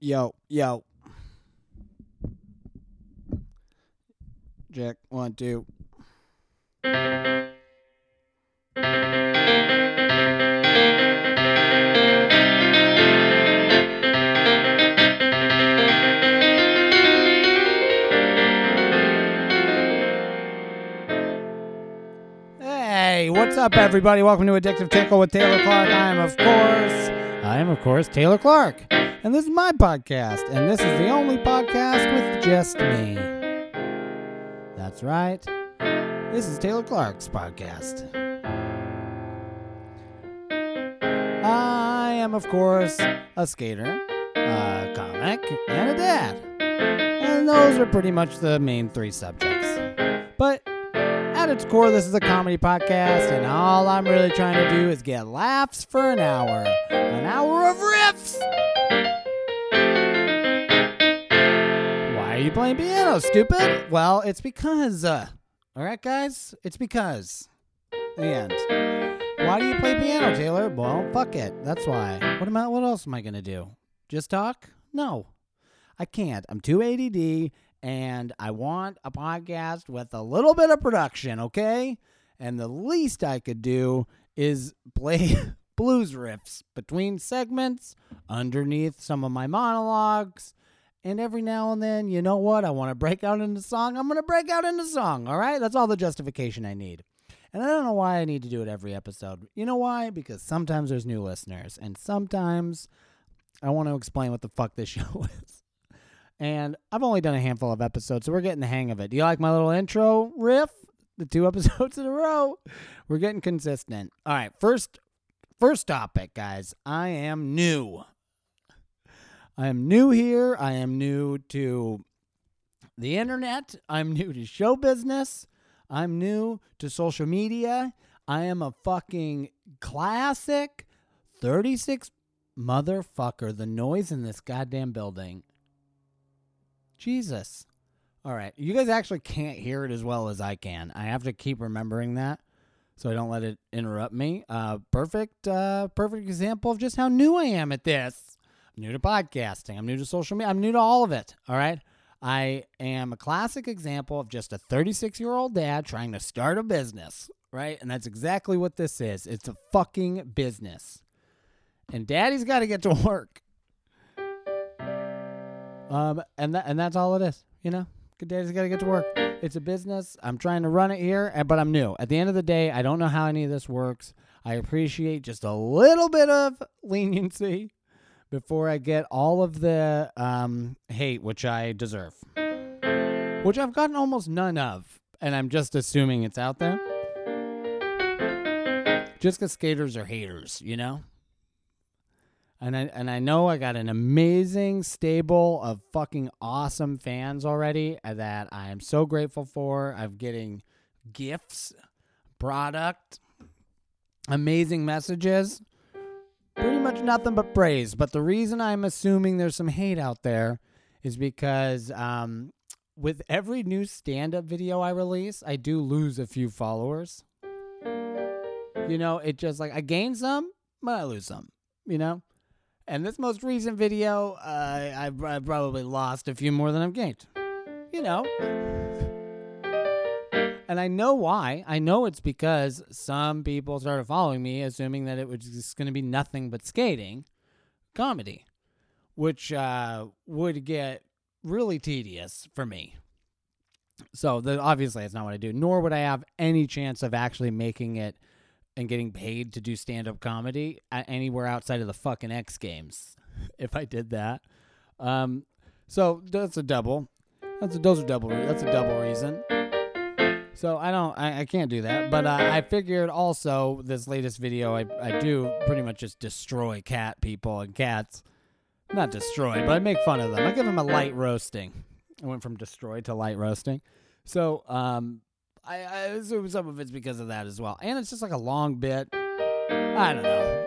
Yo, yo. Jack, one, two. Hey, what's up, everybody? Welcome to Addictive Tickle with Taylor Clark. I am, of course, I am, of course, Taylor Clark. And this is my podcast, and this is the only podcast with just me. That's right. This is Taylor Clark's podcast. I am, of course, a skater, a comic, and a dad. And those are pretty much the main three subjects. But at its core, this is a comedy podcast, and all I'm really trying to do is get laughs for an hour. An hour of riffs! You playing piano, stupid? Well, it's because, uh, alright, guys? It's because. The end. Why do you play piano, Taylor? Well, fuck it. That's why. What am I, what else am I gonna do? Just talk? No. I can't. I'm too ADD and I want a podcast with a little bit of production, okay? And the least I could do is play blues riffs between segments, underneath some of my monologues. And every now and then, you know what? I want to break out into song. I'm going to break out into song, all right? That's all the justification I need. And I don't know why I need to do it every episode. You know why? Because sometimes there's new listeners, and sometimes I want to explain what the fuck this show is. And I've only done a handful of episodes, so we're getting the hang of it. Do you like my little intro riff? The two episodes in a row. We're getting consistent. All right, first first topic, guys. I am new. I am new here. I am new to the internet. I'm new to show business. I'm new to social media. I am a fucking classic 36 motherfucker. The noise in this goddamn building. Jesus. All right. You guys actually can't hear it as well as I can. I have to keep remembering that so I don't let it interrupt me. Uh, perfect, uh, perfect example of just how new I am at this. I'm new to podcasting. I'm new to social media. I'm new to all of it. All right. I am a classic example of just a 36 year old dad trying to start a business, right? And that's exactly what this is. It's a fucking business. And daddy's got to get to work. Um, and that and that's all it is. You know, good daddy's got to get to work. It's a business. I'm trying to run it here, uh, but I'm new. At the end of the day, I don't know how any of this works. I appreciate just a little bit of leniency before I get all of the um, hate which I deserve, which I've gotten almost none of, and I'm just assuming it's out there. Just because skaters are haters, you know. And I and I know I got an amazing stable of fucking awesome fans already that I am so grateful for. I'm getting gifts, product, amazing messages. Pretty much nothing but praise. But the reason I'm assuming there's some hate out there is because um, with every new stand-up video I release, I do lose a few followers. You know, it just like I gain some, but I lose some. You know. And this most recent video, uh, I, I probably lost a few more than I've gained. You know. And I know why. I know it's because some people started following me, assuming that it was just going to be nothing but skating comedy, which uh, would get really tedious for me. So the, obviously, that's not what I do. Nor would I have any chance of actually making it and getting paid to do stand up comedy anywhere outside of the fucking X Games if I did that. Um, so that's a double. That's a those are double. That's a double reason. So I don't, I, I can't do that. But uh, I figured also this latest video, I, I do pretty much just destroy cat people and cats. Not destroy, but I make fun of them. I give them a light roasting. I went from destroy to light roasting. So um, I, I assume some of it's because of that as well. And it's just like a long bit. I don't know.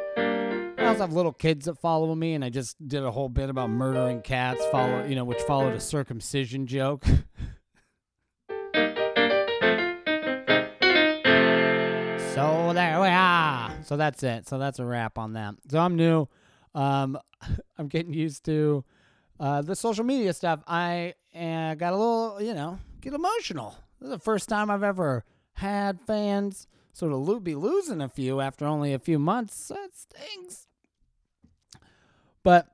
I also have little kids that follow me, and I just did a whole bit about murdering cats, follow you know, which followed a circumcision joke. there we are. So that's it. So that's a wrap on that. So I'm new. Um, I'm getting used to uh, the social media stuff, I uh, got a little, you know, get emotional. This is the first time I've ever had fans sort of lo- be losing a few after only a few months. That stings. But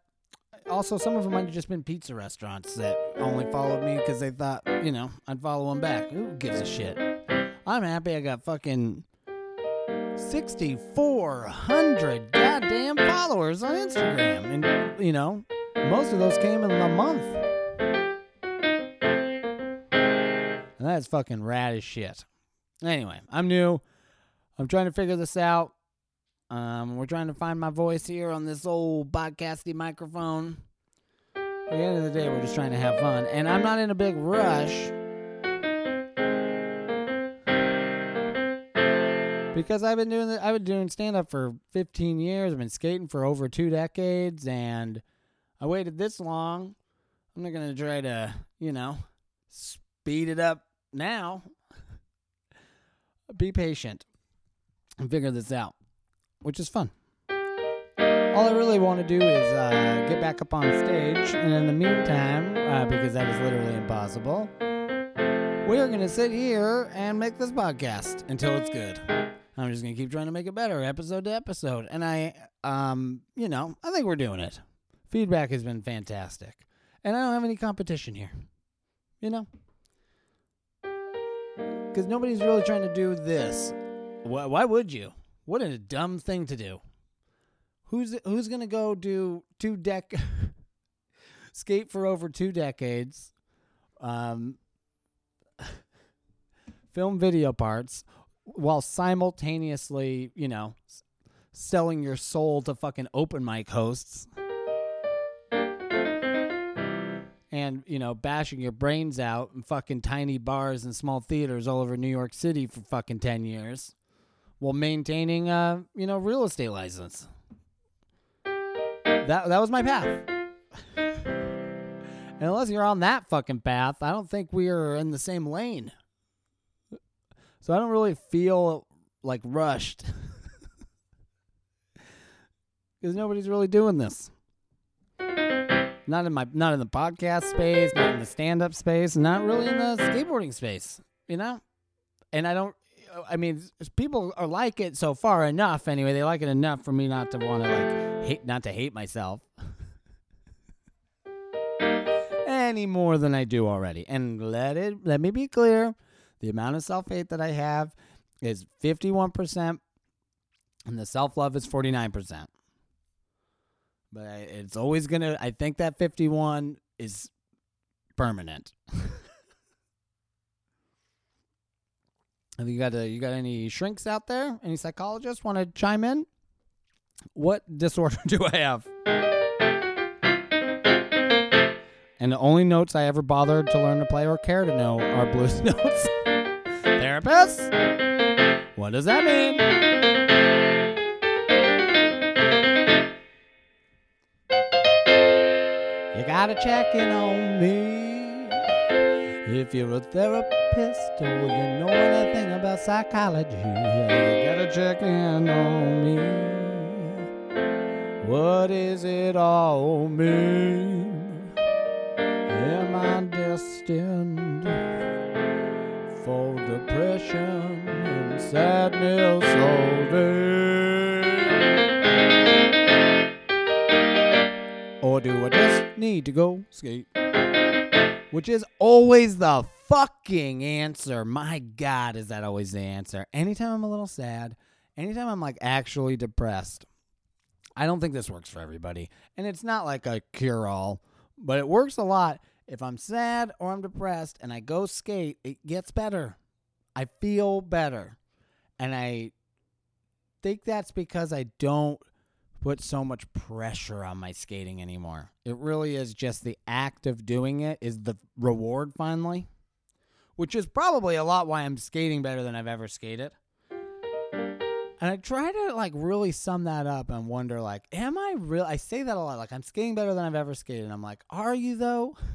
also, some of them might have just been pizza restaurants that only followed me because they thought, you know, I'd follow them back. Who gives a shit? I'm happy I got fucking 6,400 goddamn followers on Instagram. And, you know, most of those came in a month. And that's fucking rad as shit. Anyway, I'm new. I'm trying to figure this out. Um, we're trying to find my voice here on this old podcasty microphone. At the end of the day, we're just trying to have fun. And I'm not in a big rush. Because I've been doing I've been doing stand up for 15 years. I've been skating for over two decades, and I waited this long. I'm not gonna try to, you know, speed it up now. Be patient and figure this out, which is fun. All I really want to do is uh, get back up on stage, and in the meantime, uh, because that is literally impossible, we're gonna sit here and make this podcast until it's good. I'm just gonna keep trying to make it better, episode to episode, and I, um, you know, I think we're doing it. Feedback has been fantastic, and I don't have any competition here. You know, because nobody's really trying to do this. Why, why would you? What a dumb thing to do. Who's who's gonna go do two dec skate for over two decades, um, film video parts while simultaneously, you know, selling your soul to fucking open mic hosts. And, you know, bashing your brains out in fucking tiny bars and small theaters all over New York City for fucking 10 years while maintaining a, you know, real estate license. That, that was my path. and unless you're on that fucking path, I don't think we are in the same lane. So I don't really feel like rushed. Because nobody's really doing this. Not in my not in the podcast space, not in the stand up space, not really in the skateboarding space, you know? And I don't I mean people are like it so far enough anyway. They like it enough for me not to want to like hate not to hate myself. Any more than I do already. And let it let me be clear. The amount of self hate that I have is 51%, and the self love is 49%. But I, it's always going to, I think that 51 is permanent. Have you got a, you got any shrinks out there? Any psychologists want to chime in? What disorder do I have? And the only notes I ever bothered to learn to play or care to know are blues notes. Therapist? What does that mean? You gotta check in on me. If you're a therapist or you know anything about psychology, you gotta check in on me. What is it all mean? Am I destined sadness all day? Or do I just need to go skate? Which is always the fucking answer. My God, is that always the answer? Anytime I'm a little sad, anytime I'm like actually depressed, I don't think this works for everybody. And it's not like a cure all, but it works a lot. If I'm sad or I'm depressed and I go skate, it gets better. I feel better. And I think that's because I don't put so much pressure on my skating anymore. It really is just the act of doing it is the reward finally, which is probably a lot why I'm skating better than I've ever skated. And I try to like really sum that up and wonder like, am I real? I say that a lot. Like I'm skating better than I've ever skated. And I'm like, are you though?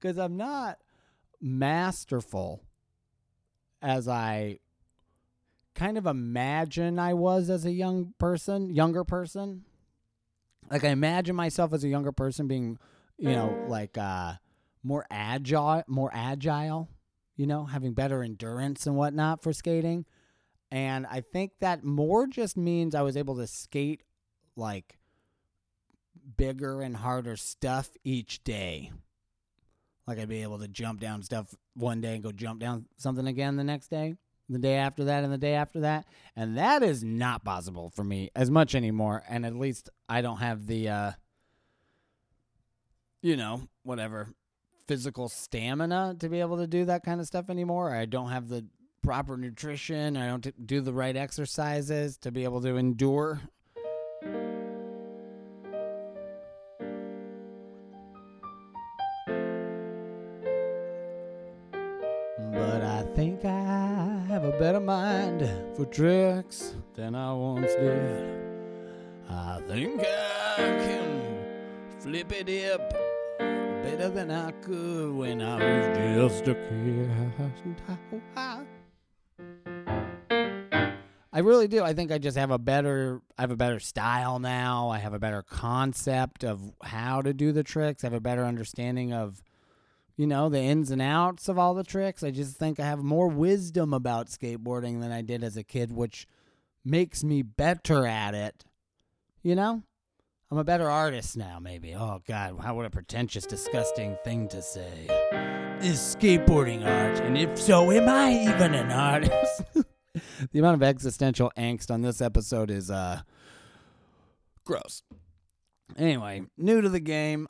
Because I'm not masterful as I kind of imagine I was as a young person, younger person. like I imagine myself as a younger person being, you know, like uh more agile, more agile, you know, having better endurance and whatnot for skating. And I think that more just means I was able to skate like bigger and harder stuff each day. Like I'd be able to jump down stuff one day and go jump down something again the next day, the day after that, and the day after that. And that is not possible for me as much anymore. And at least I don't have the, uh, you know, whatever physical stamina to be able to do that kind of stuff anymore. I don't have the proper nutrition. I don't do the right exercises to be able to endure. Mind for tricks than I once did. I think I can flip it up better than I could when I was just a kid. I really do. I think I just have a better I have a better style now. I have a better concept of how to do the tricks. I have a better understanding of you know, the ins and outs of all the tricks. I just think I have more wisdom about skateboarding than I did as a kid, which makes me better at it. You know? I'm a better artist now, maybe. Oh, God, how what a pretentious, disgusting thing to say. Is skateboarding art? And if so, am I even an artist? the amount of existential angst on this episode is uh gross. Anyway, new to the game.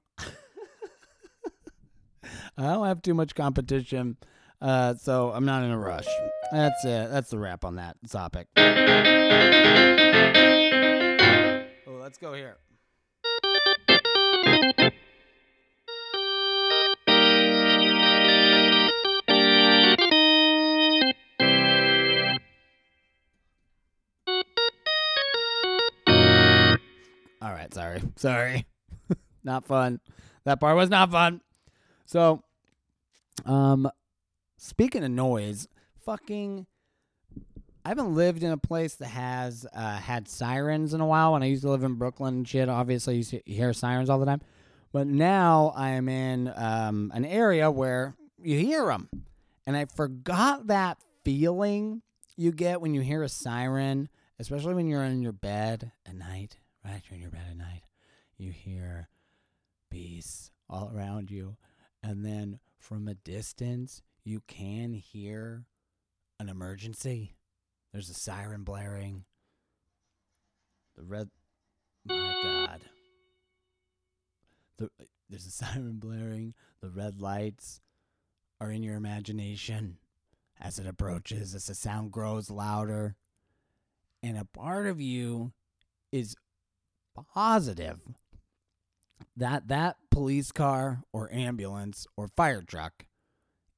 I don't have too much competition, uh, so I'm not in a rush. That's it. That's the wrap on that topic. Oh, let's go here. All right, sorry. Sorry. not fun. That part was not fun. So, um, speaking of noise, fucking, I haven't lived in a place that has uh, had sirens in a while. When I used to live in Brooklyn and shit, obviously you hear sirens all the time. But now I am in um, an area where you hear them, and I forgot that feeling you get when you hear a siren, especially when you're in your bed at night. Right, you're in your bed at night. You hear bees all around you and then from a distance you can hear an emergency. There's a siren blaring. The red my god. The there's a siren blaring. The red lights are in your imagination as it approaches, as the sound grows louder. And a part of you is positive that that police car or ambulance or fire truck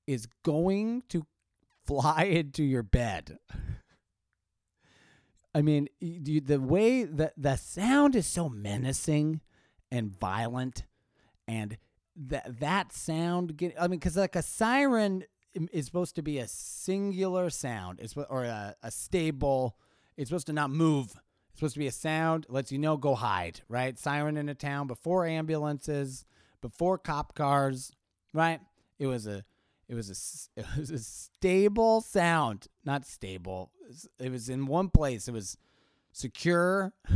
is going to fly into your bed. I mean, you, the way that the sound is so menacing and violent, and that that sound get. I mean, because like a siren is supposed to be a singular sound, it's or a, a stable. It's supposed to not move supposed to be a sound lets you know go hide right? Siren in a town before ambulances before cop cars right? It was a it was a it was a stable sound not stable. It was in one place. It was secure.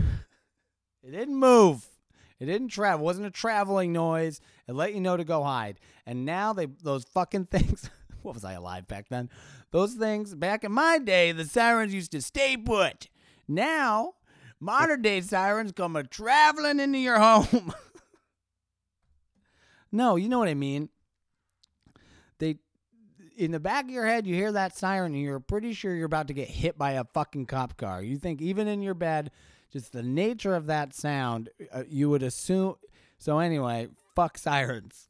It didn't move. It didn't travel it wasn't a traveling noise. It let you know to go hide. And now they those fucking things what was i alive back then? Those things back in my day the sirens used to stay put. Now Modern day sirens come a traveling into your home. no, you know what I mean. They in the back of your head you hear that siren and you're pretty sure you're about to get hit by a fucking cop car. You think even in your bed just the nature of that sound uh, you would assume so anyway, fuck sirens.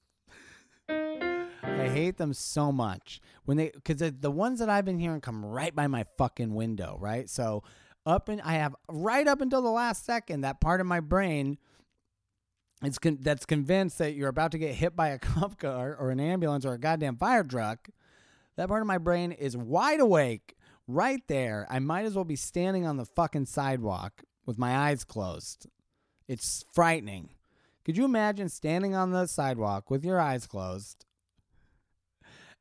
I hate them so much when they because the, the ones that I've been hearing come right by my fucking window, right? So up and I have right up until the last second that part of my brain it's con- that's convinced that you're about to get hit by a cop car or an ambulance or a goddamn fire truck. That part of my brain is wide awake right there. I might as well be standing on the fucking sidewalk with my eyes closed. It's frightening. Could you imagine standing on the sidewalk with your eyes closed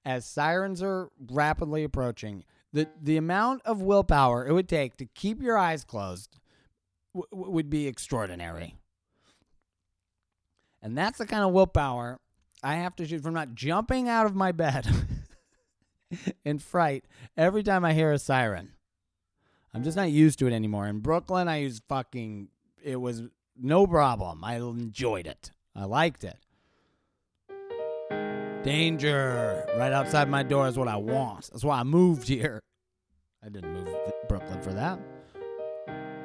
as sirens are rapidly approaching? The the amount of willpower it would take to keep your eyes closed w- would be extraordinary. And that's the kind of willpower I have to shoot from not jumping out of my bed in fright every time I hear a siren. I'm just not used to it anymore. In Brooklyn, I used fucking. It was no problem. I enjoyed it. I liked it. Danger right outside my door is what I want. That's why I moved here. I didn't move to Brooklyn for that.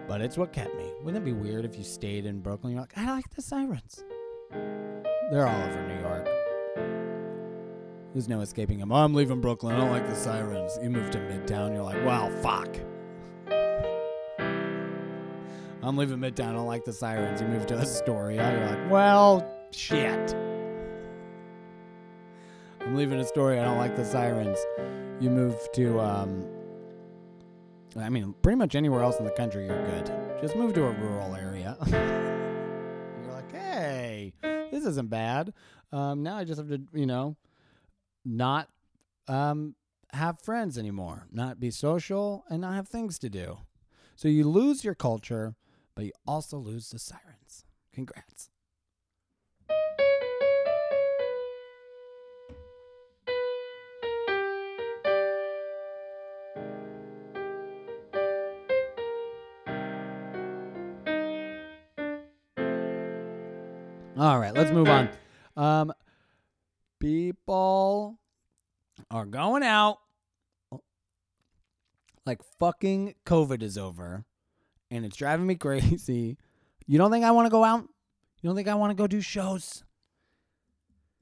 But it's what kept me. Wouldn't it be weird if you stayed in Brooklyn? You're like, I like the sirens. They're all over New York. There's no escaping them. Oh, I'm leaving Brooklyn. I don't like the sirens. You move to Midtown. You're like, wow, fuck. I'm leaving Midtown. I don't like the sirens. You move to Astoria. You're like, well, shit. I'm leaving Astoria. I don't like the sirens. You move to, um, I mean, pretty much anywhere else in the country, you're good. Just move to a rural area. you're like, hey, this isn't bad. Um, now I just have to, you know, not um, have friends anymore, not be social, and not have things to do. So you lose your culture, but you also lose the sirens. Congrats. All right, let's move on. Um, people are going out like fucking COVID is over and it's driving me crazy. You don't think I want to go out? You don't think I want to go do shows?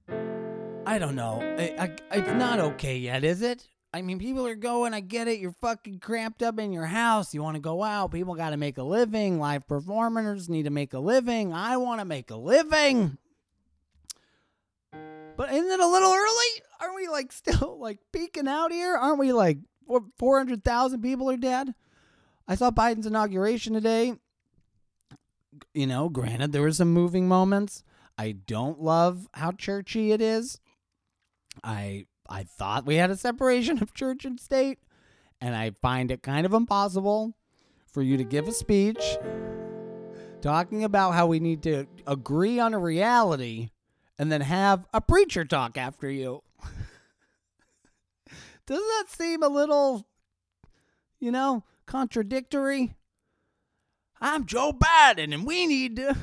I don't know. I, I, it's not okay yet, is it? I mean, people are going. I get it. You're fucking cramped up in your house. You want to go out. People got to make a living. Live performers need to make a living. I want to make a living. But isn't it a little early? Aren't we like still like peeking out here? Aren't we like 400,000 people are dead? I saw Biden's inauguration today. You know, granted, there were some moving moments. I don't love how churchy it is. I I thought we had a separation of church and state, and I find it kind of impossible for you to give a speech talking about how we need to agree on a reality and then have a preacher talk after you. Doesn't that seem a little, you know, contradictory? I'm Joe Biden and we need to.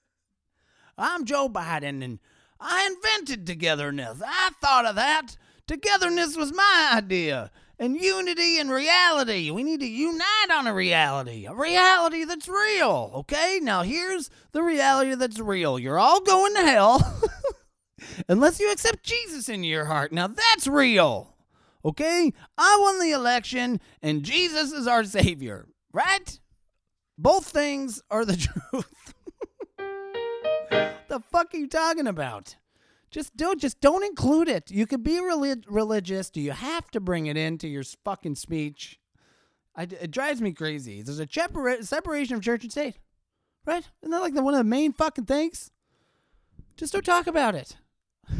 I'm Joe Biden and I invented togetherness. I thought of that. Togetherness was my idea. And unity and reality. We need to unite on a reality. A reality that's real. Okay? Now here's the reality that's real. You're all going to hell unless you accept Jesus into your heart. Now that's real. Okay? I won the election and Jesus is our savior. Right? Both things are the truth. The fuck are you talking about? Just don't just don't include it. You could be relig- religious. Do you have to bring it into your fucking speech? I, it drives me crazy. There's a separa- separation of church and state, right? Isn't that like the, one of the main fucking things? Just don't talk about it.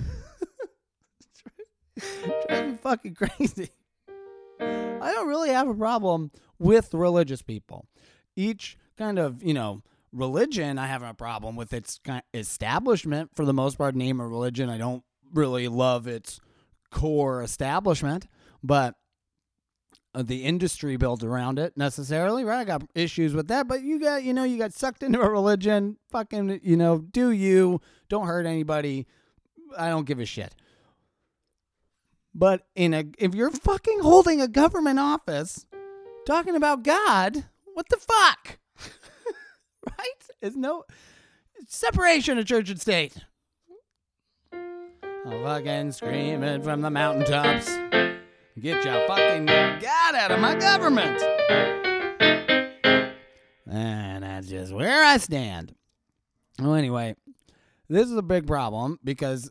drives me fucking crazy. I don't really have a problem with religious people. Each kind of, you know, religion, I have a problem with its establishment for the most part. Name a religion, I don't really love its core establishment, but uh, the industry built around it necessarily, right? I got issues with that, but you got, you know, you got sucked into a religion. Fucking, you know, do you? Don't hurt anybody. I don't give a shit. But in a, if you're fucking holding a government office, talking about God, what the fuck? right? It's no separation of church and state. I'm fucking screaming from the mountaintops. Get your fucking God out of my government. And that's just where I stand. Well, anyway, this is a big problem because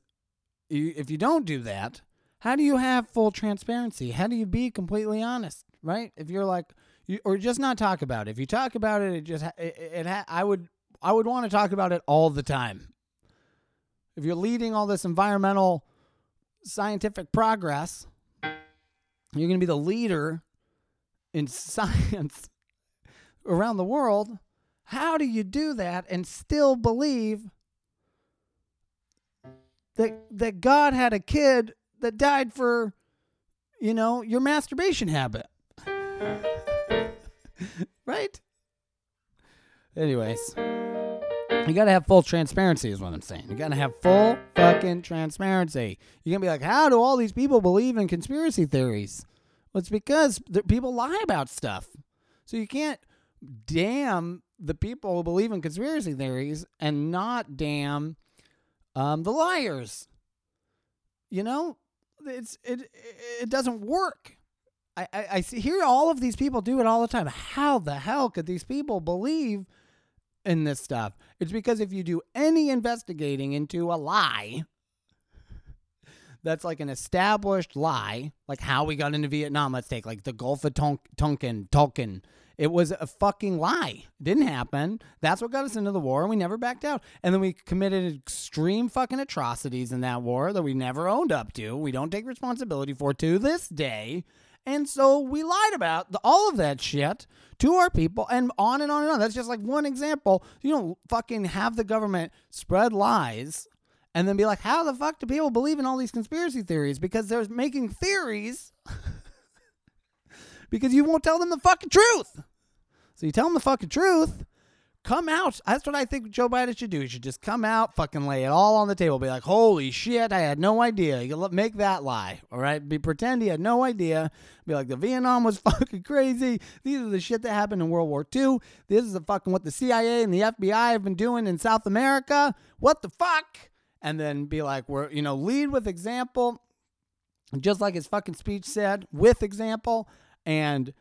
if you don't do that, how do you have full transparency? How do you be completely honest, right? If you're like, you, or just not talk about it. If you talk about it, it just it, it, it I would I would want to talk about it all the time. If you're leading all this environmental scientific progress, you're going to be the leader in science around the world. How do you do that and still believe that that God had a kid that died for you know, your masturbation habit? right? Anyways, you gotta have full transparency, is what I'm saying. You gotta have full fucking transparency. You're gonna be like, how do all these people believe in conspiracy theories? Well, it's because the, people lie about stuff. So you can't damn the people who believe in conspiracy theories and not damn um, the liars. You know, it's it it doesn't work. I, I, I see, hear all of these people do it all the time. How the hell could these people believe in this stuff? It's because if you do any investigating into a lie, that's like an established lie, like how we got into Vietnam. Let's take like the Gulf of Tonkin, Tonkin, Tonkin. It was a fucking lie. It didn't happen. That's what got us into the war, and we never backed out. And then we committed extreme fucking atrocities in that war that we never owned up to. We don't take responsibility for to this day. And so we lied about the, all of that shit to our people and on and on and on. That's just like one example. You don't fucking have the government spread lies and then be like, how the fuck do people believe in all these conspiracy theories? Because they're making theories because you won't tell them the fucking truth. So you tell them the fucking truth Come out. That's what I think Joe Biden should do. He should just come out, fucking lay it all on the table. Be like, holy shit, I had no idea. You make that lie, all right? Be pretend he had no idea. Be like, the Vietnam was fucking crazy. These are the shit that happened in World War II. This is the fucking what the CIA and the FBI have been doing in South America. What the fuck? And then be like, we're you know, lead with example, just like his fucking speech said, with example, and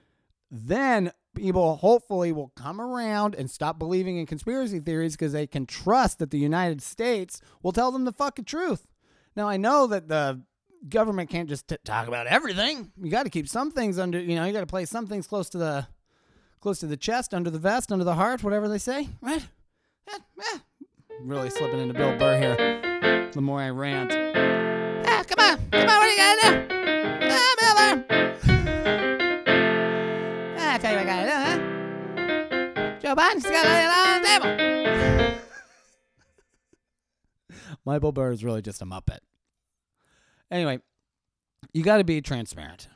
then people hopefully will come around and stop believing in conspiracy theories because they can trust that the United States will tell them the fucking truth. Now, I know that the government can't just t- talk about everything. You got to keep some things under, you know, you got to play some things close to the close to the chest, under the vest, under the heart, whatever they say, right? Really slipping into Bill Burr here. The more I rant. Ah, come on, come on, what are you gonna do? tell you what do, huh? Joe Biden's got it on the table. Michael Burr is really just a muppet. Anyway, you got to be transparent.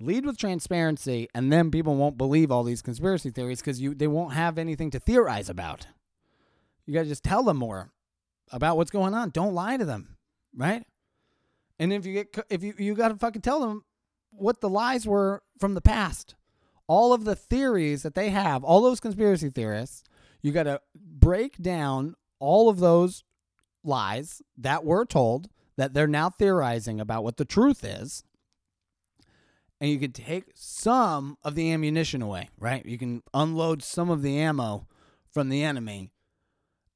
Lead with transparency, and then people won't believe all these conspiracy theories because you they won't have anything to theorize about. You got to just tell them more about what's going on. Don't lie to them, right? And if you get if you you got to fucking tell them what the lies were from the past all of the theories that they have, all those conspiracy theorists, you got to break down all of those lies that were told that they're now theorizing about what the truth is. And you can take some of the ammunition away, right? You can unload some of the ammo from the enemy.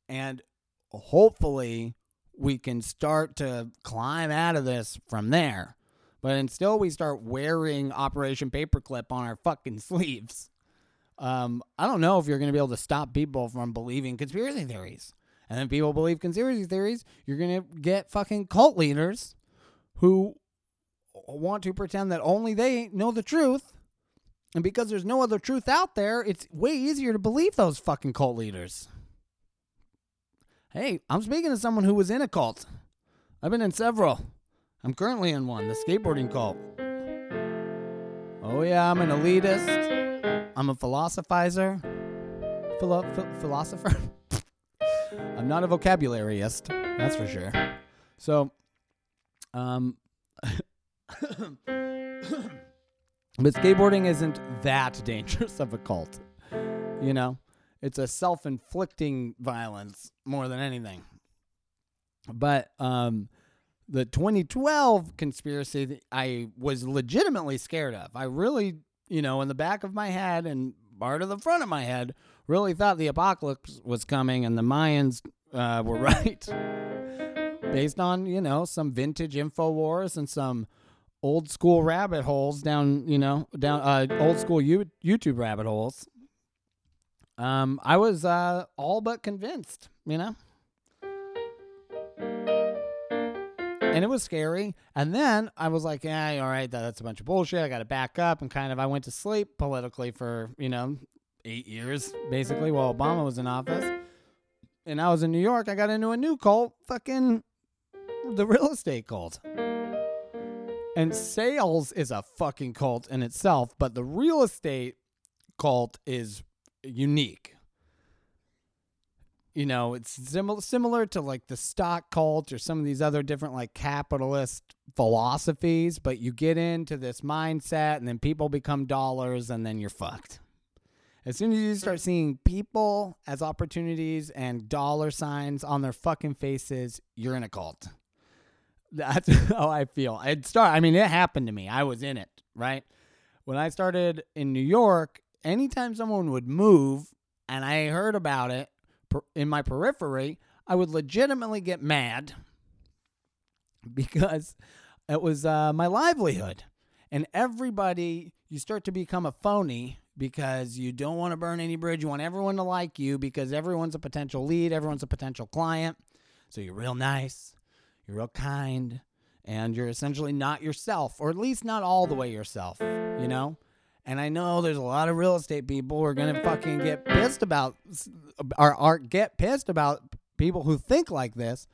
And hopefully, we can start to climb out of this from there. But until we start wearing Operation Paperclip on our fucking sleeves, um, I don't know if you're going to be able to stop people from believing conspiracy theories. And then people believe conspiracy theories, you're going to get fucking cult leaders who want to pretend that only they know the truth. And because there's no other truth out there, it's way easier to believe those fucking cult leaders. Hey, I'm speaking to someone who was in a cult. I've been in several. I'm currently in one, the skateboarding cult. Oh, yeah, I'm an elitist. I'm a philosophizer. Philo- ph- philosopher? I'm not a vocabularyist, that's for sure. So, um, but skateboarding isn't that dangerous of a cult. You know, it's a self inflicting violence more than anything. But, um, the 2012 conspiracy that I was legitimately scared of. I really, you know, in the back of my head and part of the front of my head, really thought the apocalypse was coming and the Mayans uh, were right. Based on, you know, some vintage InfoWars and some old school rabbit holes down, you know, down uh, old school U- YouTube rabbit holes. um, I was uh, all but convinced, you know? And it mm-hmm. was scary. And then I was like, yeah, all right, that, that's a bunch of bullshit. I got to back up. And kind of, I went to sleep politically for, you know, eight years, basically, while Obama was in office. And I was in New York. I got into a new cult, fucking the real estate cult. And sales is a fucking cult in itself, but the real estate cult is unique. You know, it's similar similar to like the stock cult or some of these other different like capitalist philosophies, but you get into this mindset and then people become dollars and then you're fucked. As soon as you mm-hmm. start seeing people as opportunities and dollar signs on their fucking faces, you're in a cult. That's how I feel. It start. I mean, it happened to me. I was in it, right? When I started in New York, anytime someone would move and I heard about it in my periphery, I would legitimately get mad because it was uh, my livelihood. And everybody, you start to become a phony because you don't want to burn any bridge. You want everyone to like you because everyone's a potential lead, everyone's a potential client. So you're real nice, you're real kind, and you're essentially not yourself, or at least not all the way yourself, you know? And I know there's a lot of real estate people who are gonna fucking get mm-hmm. pissed about, or, or get pissed about people who think like this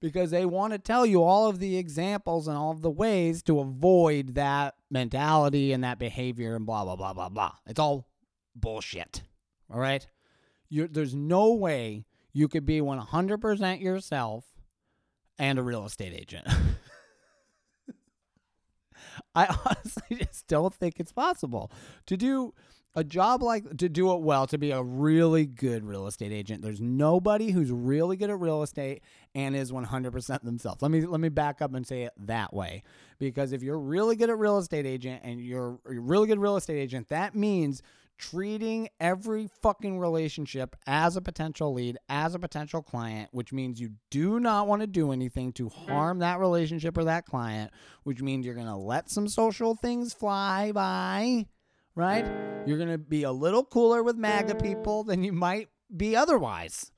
because they want to tell you all of the examples and all of the ways to avoid that mentality and that behavior and blah blah blah blah blah. It's all bullshit. All right? you there's no way you could be 100% yourself and a real estate agent. I honestly just don't think it's possible to do a job like to do it well to be a really good real estate agent. There's nobody who's really good at real estate and is 100% themselves. Let me let me back up and say it that way because if you're really good at real estate agent and you're a really good real estate agent, that means treating every fucking relationship as a potential lead, as a potential client, which means you do not want to do anything to mm-hmm. harm that relationship or that client, which means you're going to let some social things fly by, right? You're going to be a little cooler with MAGA people than you might be otherwise.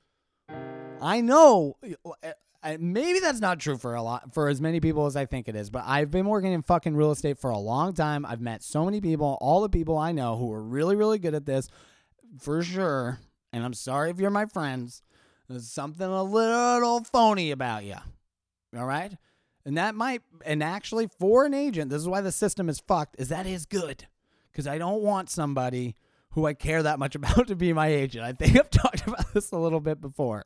I know eh, uh, maybe that's not true for a lot for as many people as I think it is, but I've been working in fucking real estate for a long time. I've met so many people, all the people I know who are really really good at this for sure. And I'm sorry if you're my friends. There's something a little phony about you. All right? And that might and actually for an agent, this is why the system is fucked, is that is good. Cuz I don't want somebody who I care that much about to be my agent. I think I've talked about this a little bit before.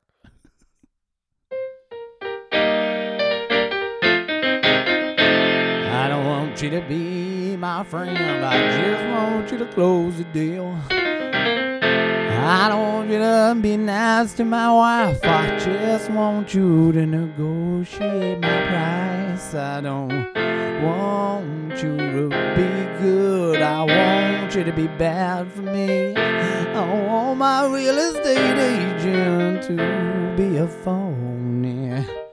Want you to be my friend. I just want you to close the deal. I don't want you to be nice to my wife. I just want you to negotiate my price. I don't want you to be good. I want you to be bad for me. I want my real estate agent to be a phony.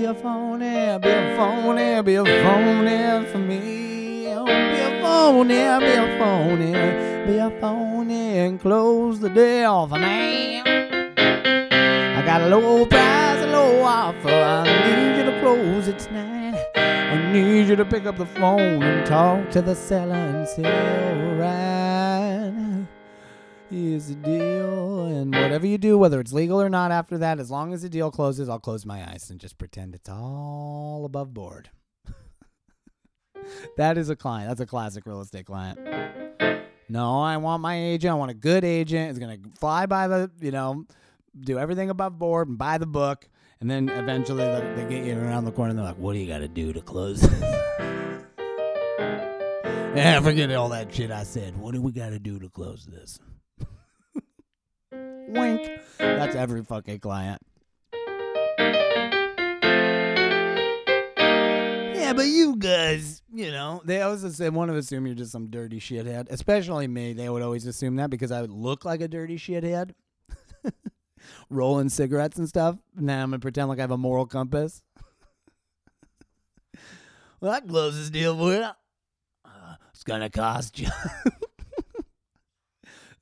Be a phony, be a phony, be a phony for me. Oh, be a phony, be a phony, be a phony and close the deal for me. I got a low price, a low offer. I need you to close it tonight. I need you to pick up the phone and talk to the seller and say, alright. Here's the deal. And whatever you do, whether it's legal or not after that, as long as the deal closes, I'll close my eyes and just pretend it's all above board. that is a client. That's a classic real estate client. No, I want my agent. I want a good agent. Is going to fly by the, you know, do everything above board and buy the book. And then eventually they, they get you around the corner and they're like, what do you got to do to close yeah, forget all that shit I said. What do we got to do to close this? Wink. That's every fucking client. Yeah, but you guys, you know, they always assume, want to assume you're just some dirty shithead. Especially me. They would always assume that because I would look like a dirty shithead. Rolling cigarettes and stuff. Now I'm going to pretend like I have a moral compass. well, that closes the deal for you. Uh, it's going to cost you.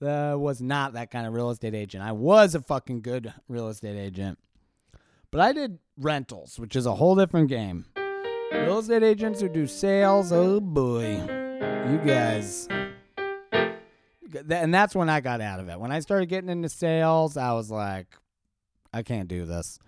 uh, was not that kind of real estate agent. I was a fucking good real estate agent, but I did rentals, which is a whole different game. Real estate agents who do sales, oh boy, you guys. And that's when I got out of it. When I started getting into sales, I was like, I can't do this.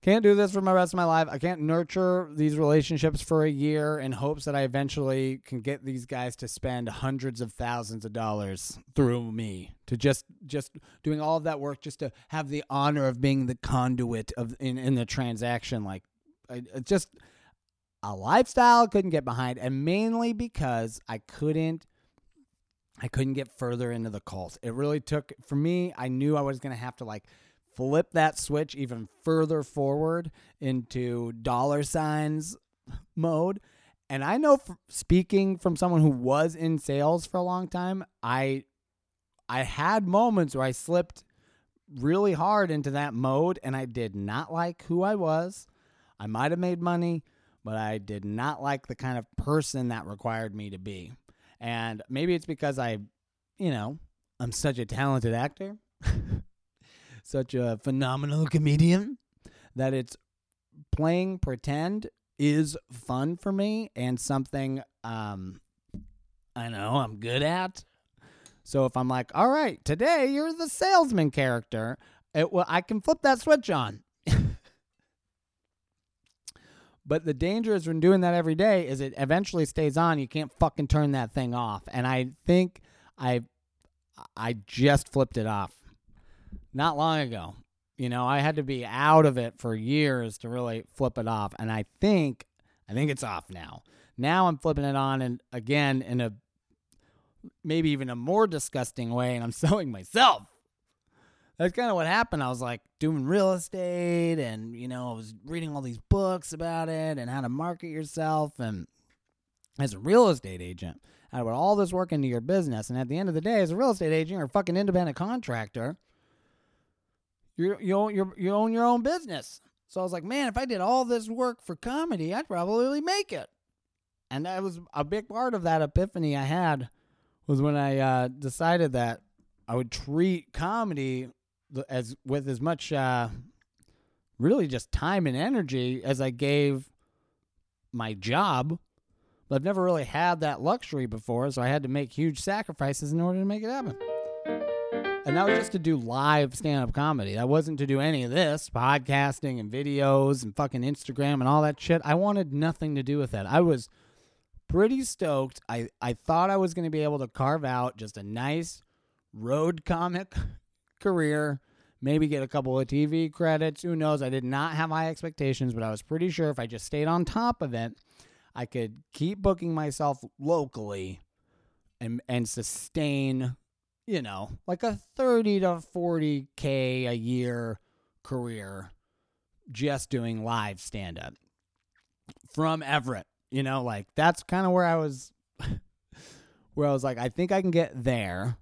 Can't do this for my rest of my life. I can't nurture these relationships for a year in hopes that I eventually can get these guys to spend hundreds of thousands of dollars through me to just just doing all of that work just to have the honor of being the conduit of in, in the transaction like I, just a lifestyle I couldn't get behind and mainly because I couldn't I couldn't get further into the cult. It really took for me I knew I was going to have to like flip that switch even further forward into dollar signs mode. And I know speaking from someone who was in sales for a long time, I I had moments where I slipped really hard into that mode and I did not like who I was. I might have made money, but I did not like the kind of person that required me to be. And maybe it's because I, you know, I'm such a talented actor. such a phenomenal comedian that it's playing pretend is fun for me and something um I know I'm good at. So if I'm like, "All right, today you're the salesman character," it well I can flip that switch on. but the danger is when doing that every day is it eventually stays on. You can't fucking turn that thing off. And I think I I just flipped it off not long ago. You know, I had to be out of it for years to really flip it off. And I think, I think it's off now. Now I'm flipping it on and again in a maybe even a more disgusting way, and I'm selling myself. That's kind of what happened. I was like doing real estate and, you know, I was reading all these books about it and how to market yourself. And as a real estate agent, I put all this work into your business. And at the end of the day, as a real estate agent or fucking independent contractor, you you own your you own your own business. So I was like, man, if I did all this work for comedy, I'd probably make it. And that was a big part of that epiphany I had was when I uh, decided that I would treat comedy as with as much uh, really just time and energy as I gave my job. But I've never really had that luxury before, so I had to make huge sacrifices in order to make it happen. And that was just to do live stand up comedy. That wasn't to do any of this podcasting and videos and fucking Instagram and all that shit. I wanted nothing to do with that. I was pretty stoked. I, I thought I was going to be able to carve out just a nice road comic career, maybe get a couple of TV credits. Who knows? I did not have high expectations, but I was pretty sure if I just stayed on top of it, I could keep booking myself locally and and sustain you know, like a 30 to 40K a year career just doing live stand up from Everett. You know, like that's kind of where I was, where I was like, I think I can get there.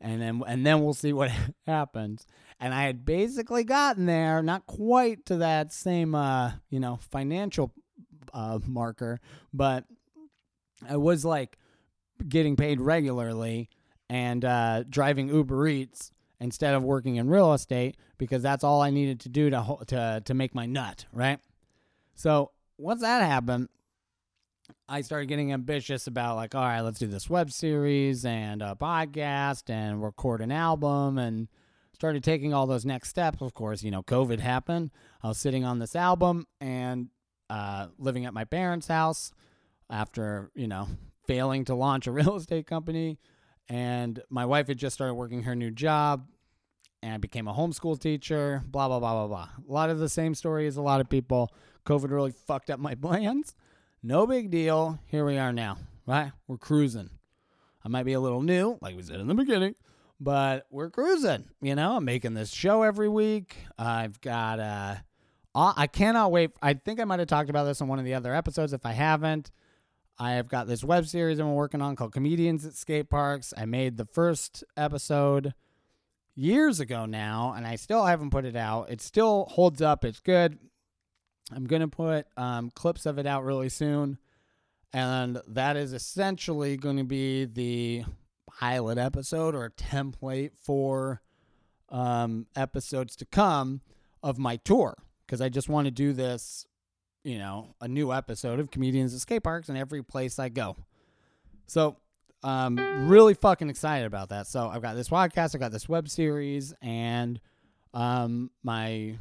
And then, and then we'll see what happens. And I had basically gotten there, not quite to that same, uh, you know, financial uh, marker, but I was like getting paid regularly and uh, driving Uber Eats instead of working in real estate because that's all I needed to do to to to make my nut, right? So once that happened, I started getting ambitious about like, all right, let's do this web series and a podcast and record an album and started taking all those next steps. Of course, you know, COVID happened. I was sitting on this album and uh, living at my parents' house after, you know, failing to launch a real estate company and my wife had just started working her new job and I became a homeschool teacher, blah, blah, blah, blah, blah. A lot of the same story as a lot of people. COVID really fucked up my plans. No big deal. Here we are now, right? We're cruising. I might be a little new, like we said in the beginning, but we're cruising. You know, I'm making this show every week. I've got, uh, I cannot wait. I think I might have talked about this on one of the other episodes. If I haven't, I have got this web series I'm working on called Comedians at Skate Parks. I made the first episode years ago now, and I still haven't put it out. It still holds up. It's good. I'm going to put um, clips of it out really soon. And that is essentially going to be the pilot episode or template for um, episodes to come of my tour because I just want to do this, you know, a new episode of Comedians at Skate Parks in every place I go. So I'm really fucking excited about that. So I've got this podcast, I've got this web series, and um, my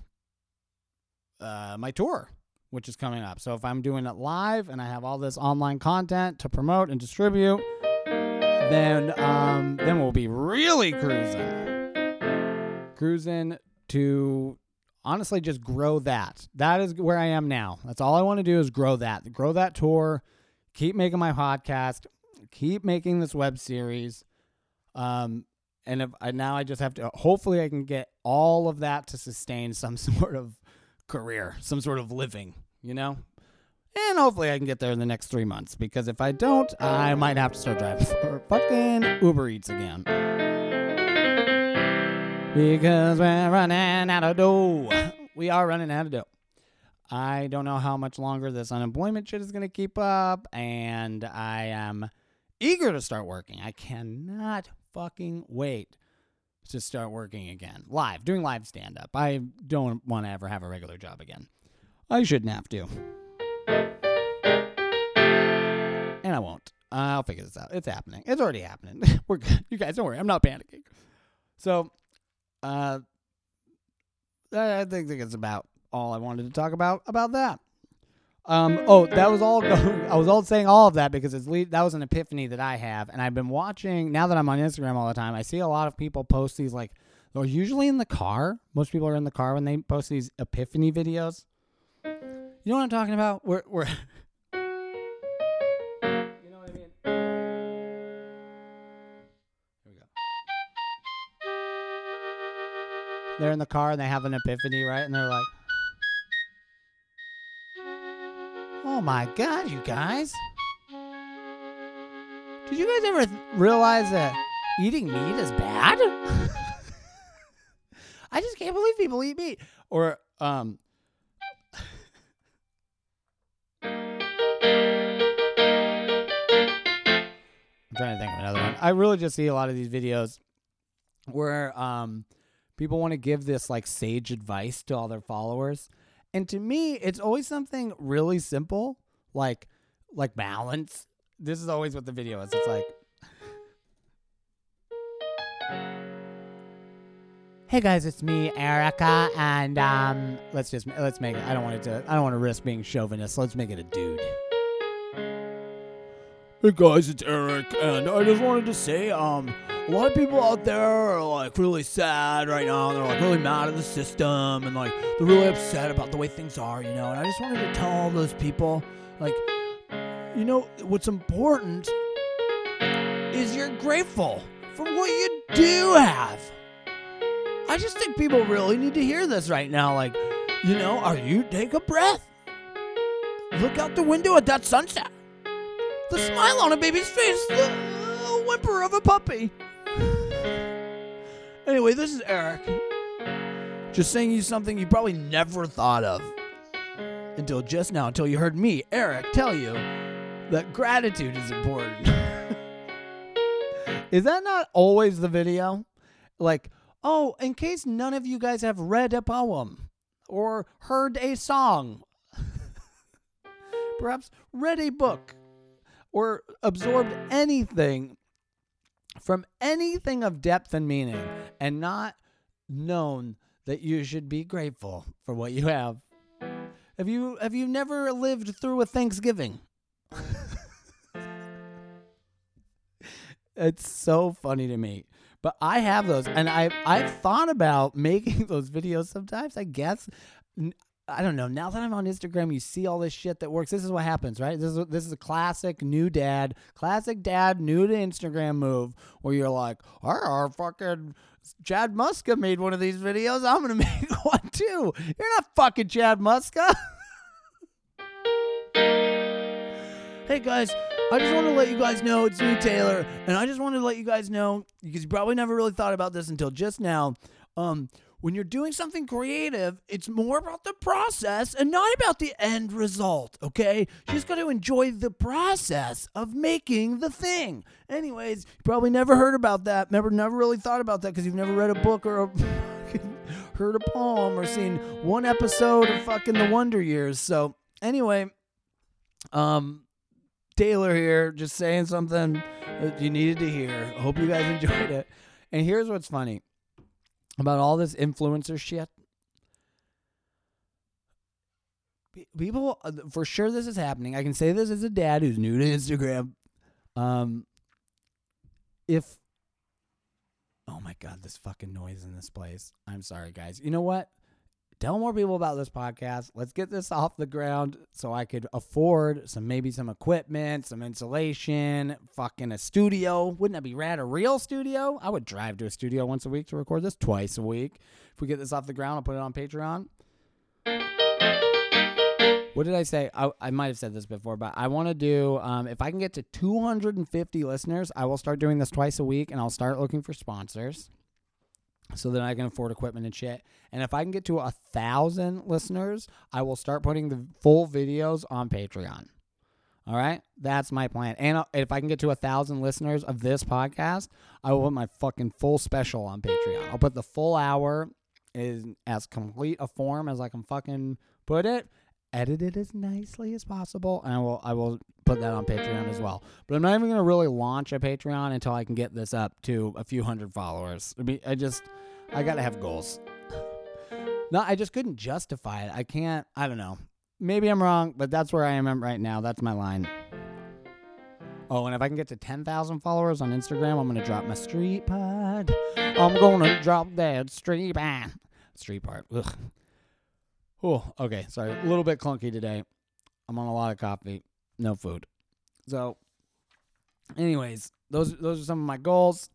uh, my tour, which is coming up. So if I'm doing it live and I have all this online content to promote and distribute, then um, then we'll be really cruising, cruising to honestly just grow that. That is where I am now. That's all I want to do is grow that, grow that tour, keep making my podcast, keep making this web series. Um, and if I now I just have to hopefully I can get all of that to sustain some sort of career, some sort of living, you know? And hopefully I can get there in the next three months because if I don't, I might have to start driving for fucking Uber Eats again. Because we're running out of dough. We are running out of dough. I don't know how much longer this unemployment shit is going to keep up, and I am eager to start working. I cannot fucking wait to start working again. Live, doing live stand up. I don't want to ever have a regular job again. I shouldn't have to. And I won't. I'll figure this out. It's happening. It's already happening. We're good. You guys don't worry. I'm not panicking. So, uh, I think that's about all I wanted to talk about about that. Um, oh, that was all. I was all saying all of that because it's that was an epiphany that I have, and I've been watching. Now that I'm on Instagram all the time, I see a lot of people post these like they're usually in the car. Most people are in the car when they post these epiphany videos. You know what I'm talking about? We're. They're in the car and they have an epiphany, right? And they're like. Oh my god, you guys. Did you guys ever th- realize that eating meat is bad? I just can't believe people eat meat. Or, um, I'm trying to think of another one. I really just see a lot of these videos where um, people want to give this like sage advice to all their followers. And to me, it's always something really simple, like like balance. This is always what the video is. It's like Hey guys, it's me, Erica, and um let's just let's make it I don't want it to I don't want to risk being chauvinist. Let's make it a dude. Hey guys, it's Eric, and I just wanted to say, um, a lot of people out there are like really sad right now. They're like really mad at the system, and like they're really upset about the way things are, you know. And I just wanted to tell all those people, like, you know, what's important is you're grateful for what you do have. I just think people really need to hear this right now. Like, you know, are you take a breath? Look out the window at that sunset the smile on a baby's face, the whimper of a puppy. anyway, this is Eric. Just saying you something you probably never thought of until just now, until you heard me, Eric, tell you that gratitude is important. is that not always the video? Like, oh, in case none of you guys have read a poem or heard a song, perhaps read a book or absorbed anything from anything of depth and meaning and not known that you should be grateful for what you have. Have you have you never lived through a Thanksgiving? it's so funny to me. But I have those and I I've thought about making those videos sometimes, I guess. I don't know. Now that I'm on Instagram, you see all this shit that works. This is what happens, right? This is this is a classic new dad, classic dad new to Instagram move where you're like, "Our fucking Chad Muska made one of these videos. I'm gonna make one too." You're not fucking Chad Muska. hey guys, I just want to let you guys know it's me, Taylor, and I just wanted to let you guys know because you probably never really thought about this until just now. Um, when you're doing something creative, it's more about the process and not about the end result, okay? You just got to enjoy the process of making the thing. Anyways, you probably never heard about that. Never never really thought about that because you've never read a book or a heard a poem or seen one episode of fucking The Wonder Years. So, anyway, um Taylor here just saying something that you needed to hear. Hope you guys enjoyed it. And here's what's funny about all this influencer shit. People, uh, for sure, this is happening. I can say this as a dad who's new to Instagram. Um, if, oh my God, this fucking noise in this place. I'm sorry, guys. You know what? Tell more people about this podcast. Let's get this off the ground so I could afford some maybe some equipment, some insulation, fucking a studio. Wouldn't that be rad? A real studio? I would drive to a studio once a week to record this twice a week. If we get this off the ground, I'll put it on Patreon. What did I say? I, I might have said this before, but I want to do, um, if I can get to 250 listeners, I will start doing this twice a week and I'll start looking for sponsors so that I can afford equipment and shit. And if I can get to a thousand listeners, I will start putting the full videos on Patreon. All right, that's my plan. And uh, if I can get to a thousand listeners of this podcast, I will put my fucking full special on Patreon. I'll put the full hour in as complete a form as I can fucking put it, edit it as nicely as possible, and I will I will put that on Patreon as well. But I'm not even gonna really launch a Patreon until I can get this up to a few hundred followers. I mean, I just I gotta have goals. no, I just couldn't justify it. I can't. I don't know. Maybe I'm wrong, but that's where I am right now. That's my line. Oh, and if I can get to 10,000 followers on Instagram, I'm going to drop my street pod. I'm going to drop that street pod. Street part. Ugh. Oh, okay. Sorry. A little bit clunky today. I'm on a lot of coffee, no food. So, anyways, those those are some of my goals.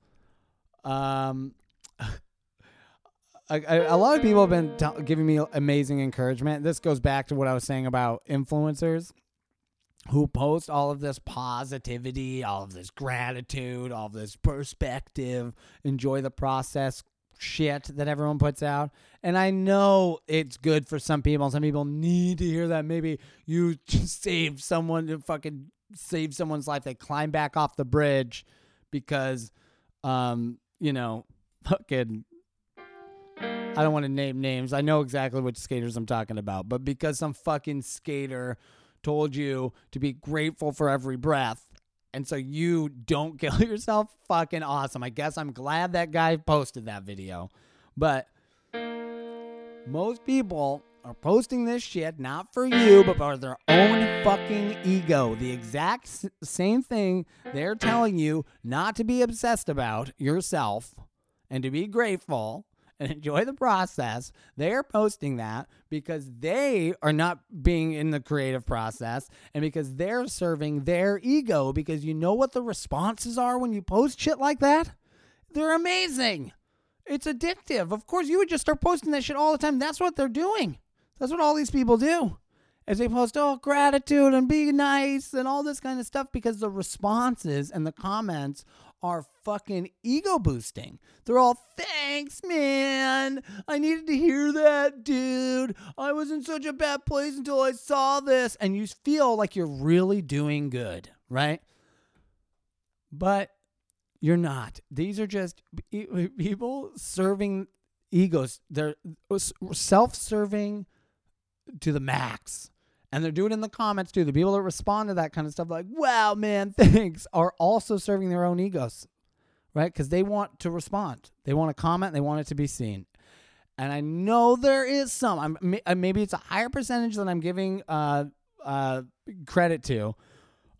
Um, a lot of people have been t- giving me amazing encouragement. This goes back to what I was saying about influencers who post all of this positivity, all of this gratitude, all of this perspective, enjoy the process shit that everyone puts out. And I know it's good for some people. Some people need to hear that. Maybe you saved someone to fucking save someone's life. They climb back off the bridge because, um, you know, fucking I don't want to name names. I know exactly which skaters I'm talking about, but because some fucking skater told you to be grateful for every breath, and so you don't kill yourself, fucking awesome. I guess I'm glad that guy posted that video. But most people are posting this shit not for you, but for their own fucking ego. The exact same thing they're telling you not to be obsessed about yourself and to be grateful and enjoy the process. They are posting that because they are not being in the creative process and because they're serving their ego. Because you know what the responses are when you post shit like that? They're amazing. It's addictive. Of course, you would just start posting that shit all the time. That's what they're doing. That's what all these people do. As they post, oh, gratitude and be nice and all this kind of stuff because the responses and the comments are fucking ego boosting. They're all, thanks, man. I needed to hear that, dude. I was in such a bad place until I saw this. And you feel like you're really doing good, right? But you're not. These are just people serving egos. They're uh, self serving to the max and they're doing it in the comments too. The people that respond to that kind of stuff, like, wow, man, thanks, are also serving their own egos, right? Because they want to respond, they want to comment, they want it to be seen. And I know there is some, I'm, uh, maybe it's a higher percentage than I'm giving uh, uh, credit to,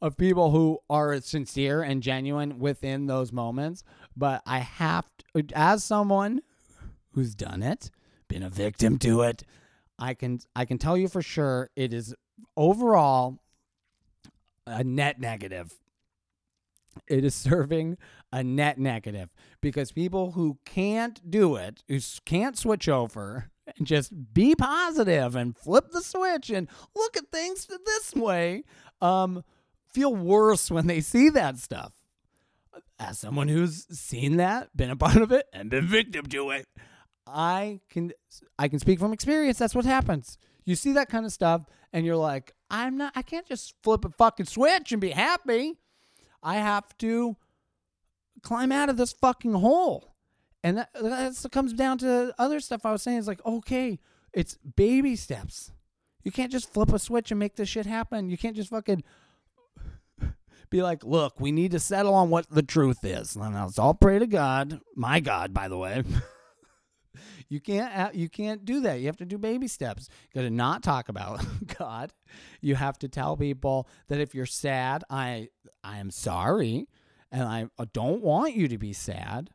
of people who are sincere and genuine within those moments. But I have to, as someone who's done it, been a victim to it, I can I can tell you for sure it is overall a net negative. It is serving a net negative because people who can't do it, who can't switch over and just be positive and flip the switch and look at things this way, um, feel worse when they see that stuff. As someone who's seen that, been a part of it, and been victim to it, I can I can speak from experience. That's what happens. You see that kind of stuff, and you're like, I'm not. I can't just flip a fucking switch and be happy. I have to climb out of this fucking hole, and that that comes down to other stuff I was saying. It's like, okay, it's baby steps. You can't just flip a switch and make this shit happen. You can't just fucking be like, look, we need to settle on what the truth is. And let's all pray to God, my God, by the way. you can't you can't do that. You have to do baby steps. You got to not talk about God. You have to tell people that if you're sad, I I am sorry, and I don't want you to be sad.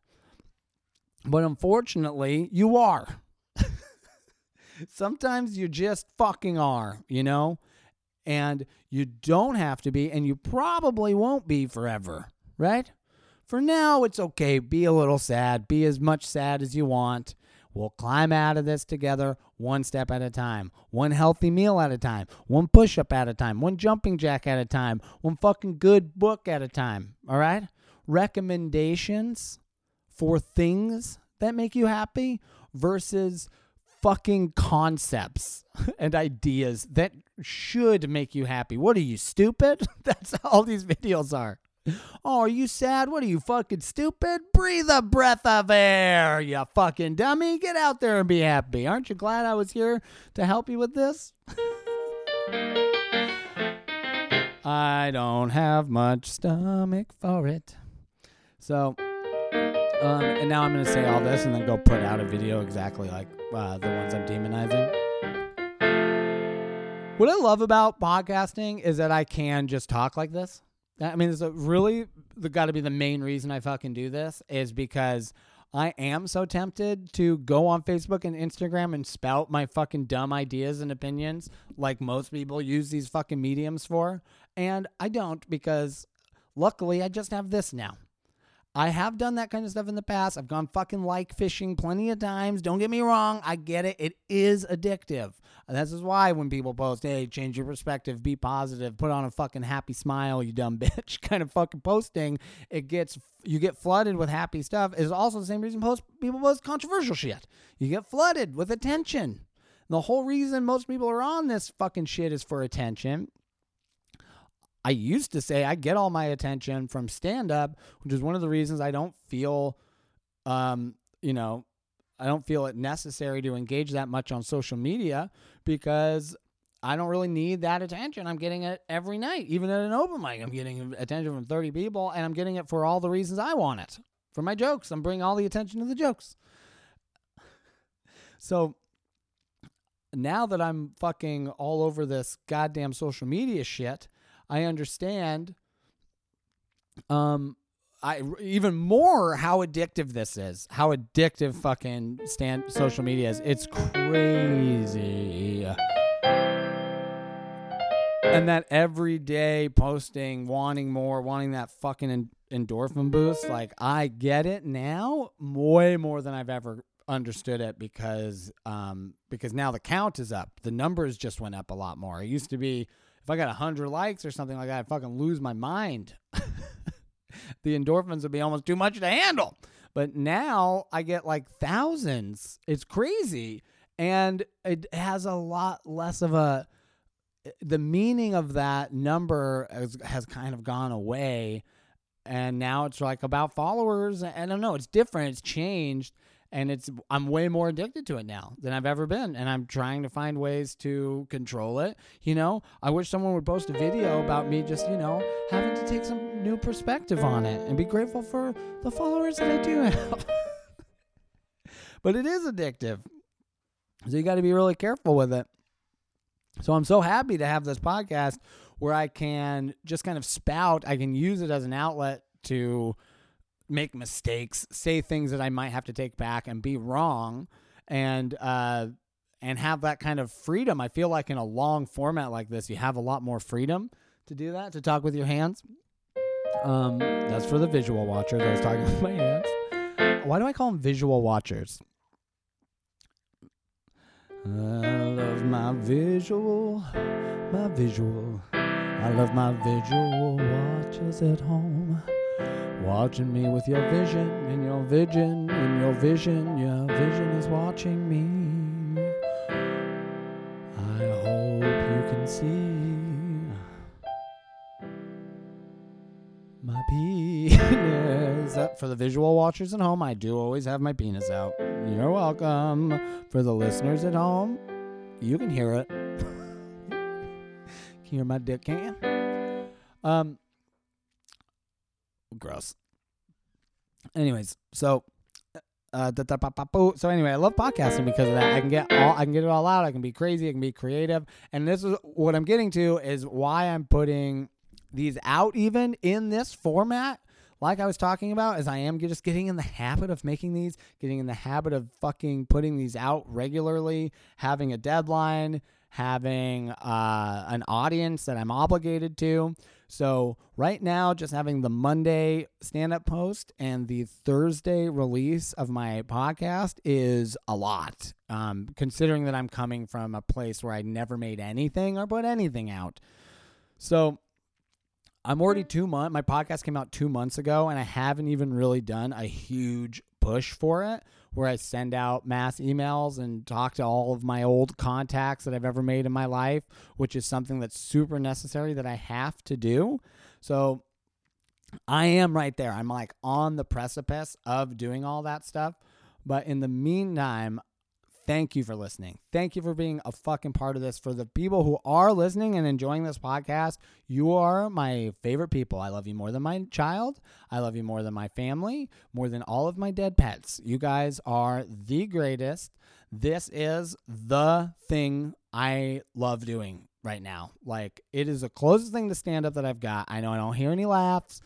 But unfortunately, you are. Sometimes you just fucking are, you know? And you don't have to be, and you probably won't be forever, right? For now, it's okay. Be a little sad. Be as much sad as you want. We'll climb out of this together one step at a time, one healthy meal at a time, one push up at a time, one jumping jack at a time, one fucking good book at a time. All right? Recommendations for things that make you happy versus fucking concepts and ideas that should make you happy. What are you, stupid? That's all these videos are. Oh, are you sad? What are you fucking stupid? Breathe a breath of air, you fucking dummy. Get out there and be happy. Aren't you glad I was here to help you with this? I don't have much stomach for it. So, um, and now I'm going to say all this and then go put out a video exactly like uh, the ones I'm demonizing. What I love about podcasting is that I can just talk like this. I mean, it's really got to be the main reason I fucking do this is because I am so tempted to go on Facebook and Instagram and spout my fucking dumb ideas and opinions like most people use these fucking mediums for. And I don't because luckily I just have this now. I have done that kind of stuff in the past. I've gone fucking like fishing plenty of times. Don't get me wrong. I get it. It is addictive. And this is why when people post, hey, change your perspective, be positive, put on a fucking happy smile, you dumb bitch, kind of fucking posting, it gets, you get flooded with happy stuff. Is also the same reason post, people post controversial shit. You get flooded with attention. The whole reason most people are on this fucking shit is for attention. I used to say I get all my attention from stand up, which is one of the reasons I don't feel, um, you know, I don't feel it necessary to engage that much on social media because I don't really need that attention. I'm getting it every night, even at an open mic. I'm getting attention from 30 people, and I'm getting it for all the reasons I want it. For my jokes, I'm bringing all the attention to the jokes. So now that I'm fucking all over this goddamn social media shit, I understand um I even more how addictive this is. How addictive fucking stand social media is. It's crazy. And that everyday posting, wanting more, wanting that fucking endorphin boost, like I get it now way more than I've ever understood it because um because now the count is up. The numbers just went up a lot more. It used to be if I got 100 likes or something like that, I'd fucking lose my mind. the endorphins would be almost too much to handle. But now I get like thousands. It's crazy. And it has a lot less of a. The meaning of that number has, has kind of gone away. And now it's like about followers. I don't know. It's different. It's changed and it's I'm way more addicted to it now than I've ever been. And I'm trying to find ways to control it you know? I wish someone would post a video about me just you know having to take some new perspective on it and be grateful for the followers that I do have. But it is addictive. So you got to be really careful with it. So I'm so happy to have this podcast where I can just kind of spout I can use it as an outlet to make mistakes, say things that I might have to take back and be wrong and uh and have that kind of freedom. I feel like in a long format like this, you have a lot more freedom to do that, to talk with your hands. Um, that's for the visual watchers. I was talking with my hands. Why do I call them visual watchers? I love my visual, my visual. I love my visual watchers at home watching me with your vision and your vision and your vision, your vision is watching me. I hope you can see my penis. For the visual watchers at home, I do always have my penis out. You're welcome. For the listeners at home, you can hear it. can you hear my dick, can't you? Um, gross. Anyways, so uh, so anyway, I love podcasting because of that. I can get all, I can get it all out. I can be crazy. I can be creative. And this is what I'm getting to is why I'm putting these out even in this format. Like I was talking about, as I am just getting in the habit of making these, getting in the habit of fucking putting these out regularly, having a deadline, having uh, an audience that I'm obligated to. So right now, just having the Monday stand up post and the Thursday release of my podcast is a lot, um, considering that I'm coming from a place where I never made anything or put anything out. So I'm already two months. My podcast came out two months ago, and I haven't even really done a huge push for it where I send out mass emails and talk to all of my old contacts that I've ever made in my life, which is something that's super necessary that I have to do. So I am right there. I'm like on the precipice of doing all that stuff. But in the meantime, thank you for listening. Thank you for being a fucking part of this. For the people who are listening and enjoying this podcast, you are my favorite people. I love you more than my child. I love you more than my family, more than all of my dead pets. You guys are the greatest. This is the thing I love doing right now. Like, it is the closest thing to stand up that I've got. I know I don't hear any laughs.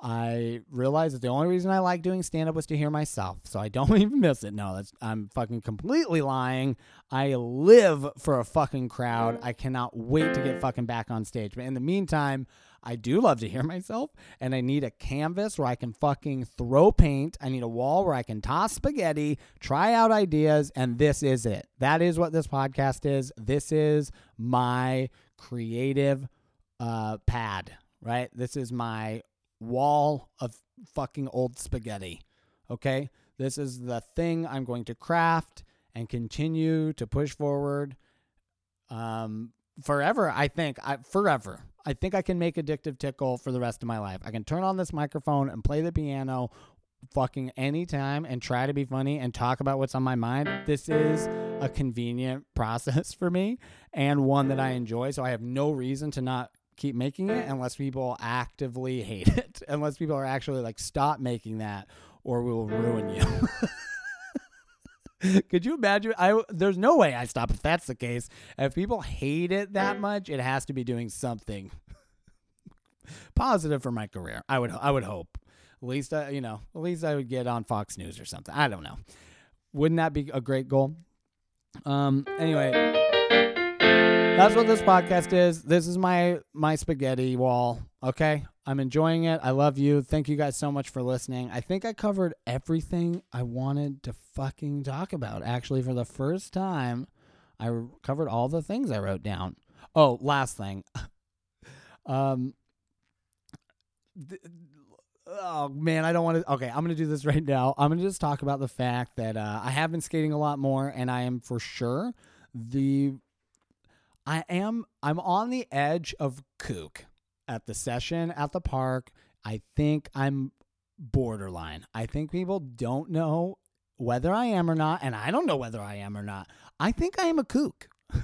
I realized that the only reason I like doing stand up was to hear myself. So I don't even miss it. No, that's I'm fucking completely lying. I live for a fucking crowd. I cannot wait to get fucking back on stage. But in the meantime, I do love to hear myself and I need a canvas where I can fucking throw paint. I need a wall where I can toss spaghetti, try out ideas, and this is it. That is what this podcast is. This is my creative uh pad, right? This is my wall of fucking old spaghetti. Okay? This is the thing I'm going to craft and continue to push forward um forever, I think. I forever. I think I can make addictive tickle for the rest of my life. I can turn on this microphone and play the piano fucking anytime and try to be funny and talk about what's on my mind. This is a convenient process for me and one that I enjoy. So I have no reason to not keep making it unless people actively hate it. unless people are actually like, stop making that or we will ruin you. Could you imagine? I there's no way I stop if that's the case. If people hate it that much, it has to be doing something positive for my career. I would I would hope. At least I, you know, at least I would get on Fox News or something. I don't know. Wouldn't that be a great goal? Um. Anyway, that's what this podcast is. This is my my spaghetti wall. Okay, I'm enjoying it. I love you. Thank you guys so much for listening. I think I covered everything I wanted to fucking talk about. Actually, for the first time, I covered all the things I wrote down. Oh, last thing. um. th- Oh man, I don't want to. Okay, I'm gonna do this right now. I'm gonna just talk about the fact that uh, I have been skating a lot more, and I am for sure the I am I'm on the edge of kook at the session at the park. I think I'm borderline. I think people don't know whether I am or not, and I don't know whether I am or not. I think I am a kook.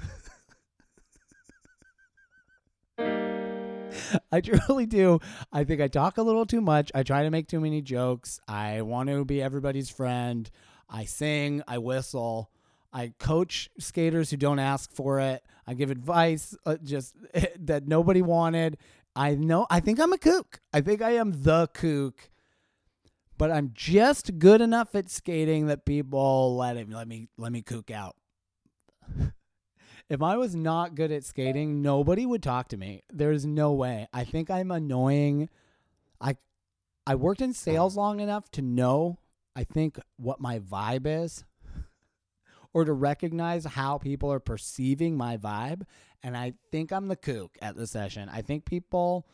I truly do. I think I talk a little too much. I try to make too many jokes. I want to be everybody's friend. I sing, I whistle. I coach skaters who don't ask for it. I give advice uh, just that nobody wanted. I know I think I'm a kook. I think I am the kook. But I'm just good enough at skating that people let it let me let me kook out. if I was not good at skating, nobody would talk to me. There's no way. I think I'm annoying. I I worked in sales long enough to know I think what my vibe is or to recognize how people are perceiving my vibe. And I think I'm the kook at the session. I think people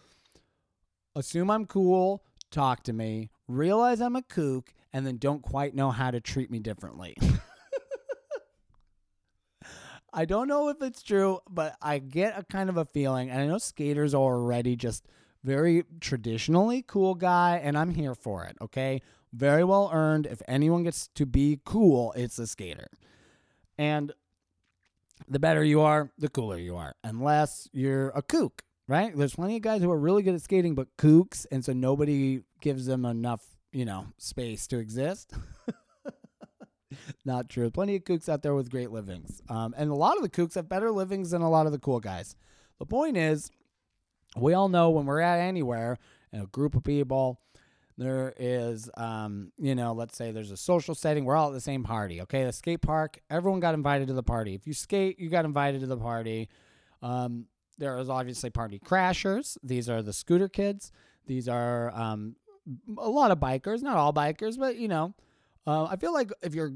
assume I'm cool, talk to me, realize I'm a kook, and then don't quite know how to treat me differently. I don't know if it's true, but I get a kind of a feeling, and I know skaters are already just very traditionally cool guy, and I'm here for it, okay? Very well earned. If anyone gets to be cool, it's a skater. And the better you are, the cooler you are, unless you're a kook, right? There's plenty of guys who are really good at skating, but kooks, and so nobody gives them enough, you know, space to exist. Not true. Plenty of kooks out there with great livings. Um, and a lot of the kooks have better livings than a lot of the cool guys. The point is, we all know when we're at anywhere in a group of people, there is, um, you know, let's say there's a social setting. We're all at the same party. Okay, the skate park. Everyone got invited to the party. If you skate, you got invited to the party. Um, there is obviously party crashers. These are the scooter kids. These are um, a lot of bikers. Not all bikers, but you know, uh, I feel like if you're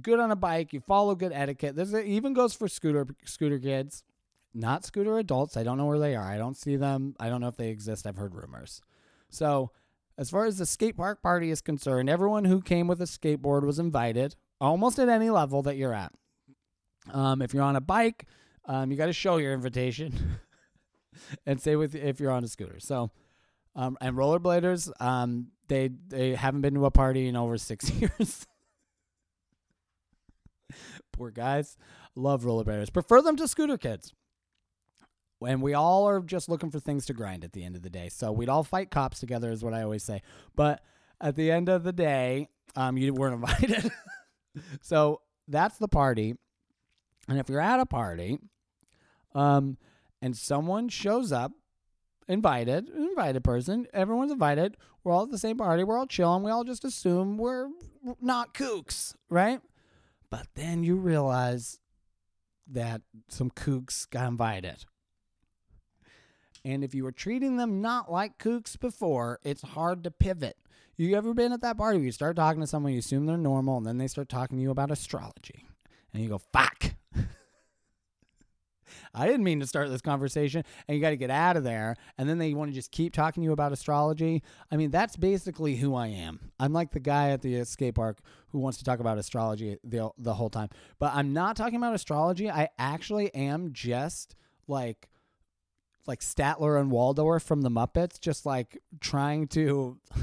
good on a bike, you follow good etiquette. This even goes for scooter scooter kids, not scooter adults. I don't know where they are. I don't see them. I don't know if they exist. I've heard rumors. So, as far as the skate park party is concerned, everyone who came with a skateboard was invited, almost at any level that you're at. Um, if you're on a bike, um, you got to show your invitation, and say with if you're on a scooter. So, um, and rollerbladers, um, they they haven't been to a party in over six years. Poor guys. Love rollerbladers. Prefer them to scooter kids. And we all are just looking for things to grind at the end of the day. So we'd all fight cops together, is what I always say. But at the end of the day, um, you weren't invited. so that's the party. And if you're at a party, um, and someone shows up invited, invited person. Everyone's invited. We're all at the same party. We're all chilling. We all just assume we're not kooks, right? But then you realize that some kooks got invited. And if you were treating them not like kooks before, it's hard to pivot. You ever been at that party where you start talking to someone, you assume they're normal, and then they start talking to you about astrology? And you go, fuck. I didn't mean to start this conversation, and you got to get out of there. And then they want to just keep talking to you about astrology. I mean, that's basically who I am. I'm like the guy at the escape park who wants to talk about astrology the the whole time. But I'm not talking about astrology. I actually am just like like Statler and Waldorf from the Muppets, just like trying to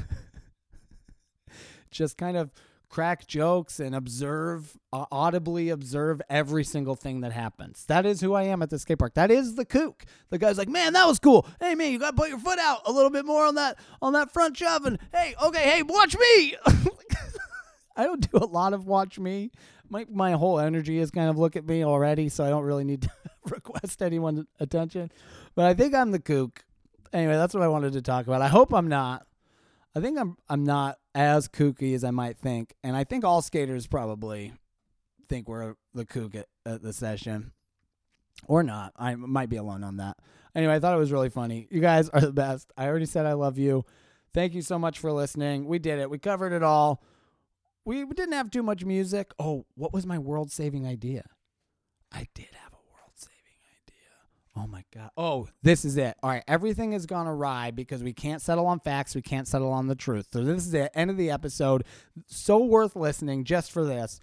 just kind of crack jokes and observe uh, audibly observe every single thing that happens. That is who i am at the skate park. That is the kook. The guy's like man that was cool. Hey man you gotta put your foot out a little bit more on that on that front shove and hey okay hey watch me. I don't do a lot of watch me. My my whole energy is kind of look at me already so i don't really need to request anyone's attention but i think i'm the kook anyway that's what i wanted to talk about i hope i'm not I think I'm I'm not as kooky as I might think, and I think all skaters probably think we're the kook at, at the session, or not. I might be alone on that. Anyway, I thought it was really funny. You guys are the best. I already said I love you. Thank you so much for listening. We did it. We covered it all. We didn't have too much music. Oh, what was my world saving idea? I did have Oh my God. Oh, this is it. All right. Everything has gone awry because we can't settle on facts. We can't settle on the truth. So this is the end of the episode. So worth listening just for this.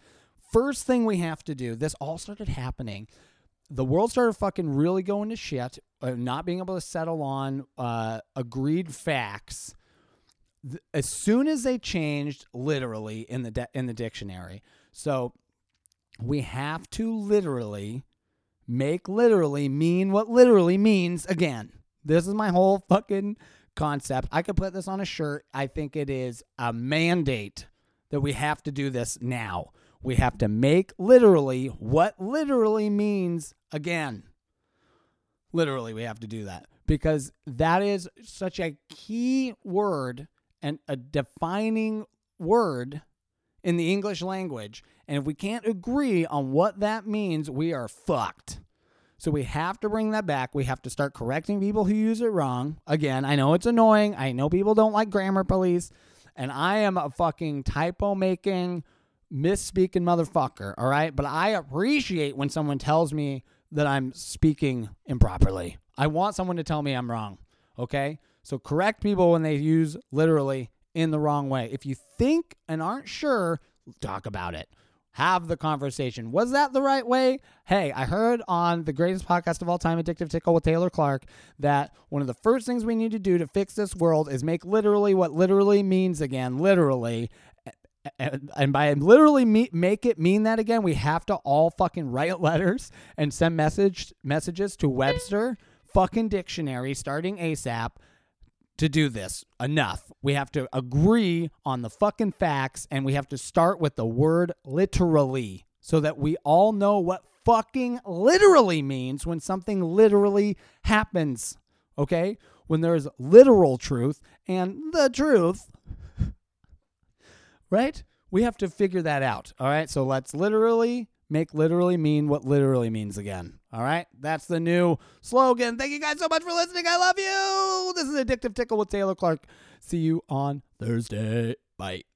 First thing we have to do, this all started happening. The world started fucking really going to shit, uh, not being able to settle on uh, agreed facts. As soon as they changed literally in the de- in the dictionary. So we have to literally make literally mean what literally means again. This is my whole fucking concept. I could put this on a shirt. I think it is a mandate that we have to do this now. We have to make literally what literally means again. Literally, we have to do that because that is such a key word and a defining word in the English language. And if we can't agree on what that means, we are fucked. So we have to bring that back. We have to start correcting people who use it wrong. Again, I know it's annoying. I know people don't like grammar police. And I am a fucking typo making, misspeaking motherfucker. All right. But I appreciate when someone tells me that I'm speaking improperly. I want someone to tell me I'm wrong. Okay. So correct people when they use literally in the wrong way. If you think and aren't sure, talk about it. Have the conversation. Was that the right way? Hey, I heard on the greatest podcast of all time, Addictive Tickle with Taylor Clark, that one of the first things we need to do to fix this world is make literally what literally means again, literally. And, by literally me, make it mean that again, we have to all fucking write letters and send message messages to Webster fucking dictionary starting ASAP to do this. Enough. We have to agree on the fucking facts and we have to start with the word literally so that we all know what fucking literally means when something literally happens. Okay? When there's literal truth and the truth, right? We have to figure that out. All right? So let's literally make literally mean what literally means again. All right? That's the new slogan. Thank you guys so much for listening. I love you. This is Addictive Tickle with Taylor Clark. See you on Thursday. Bye.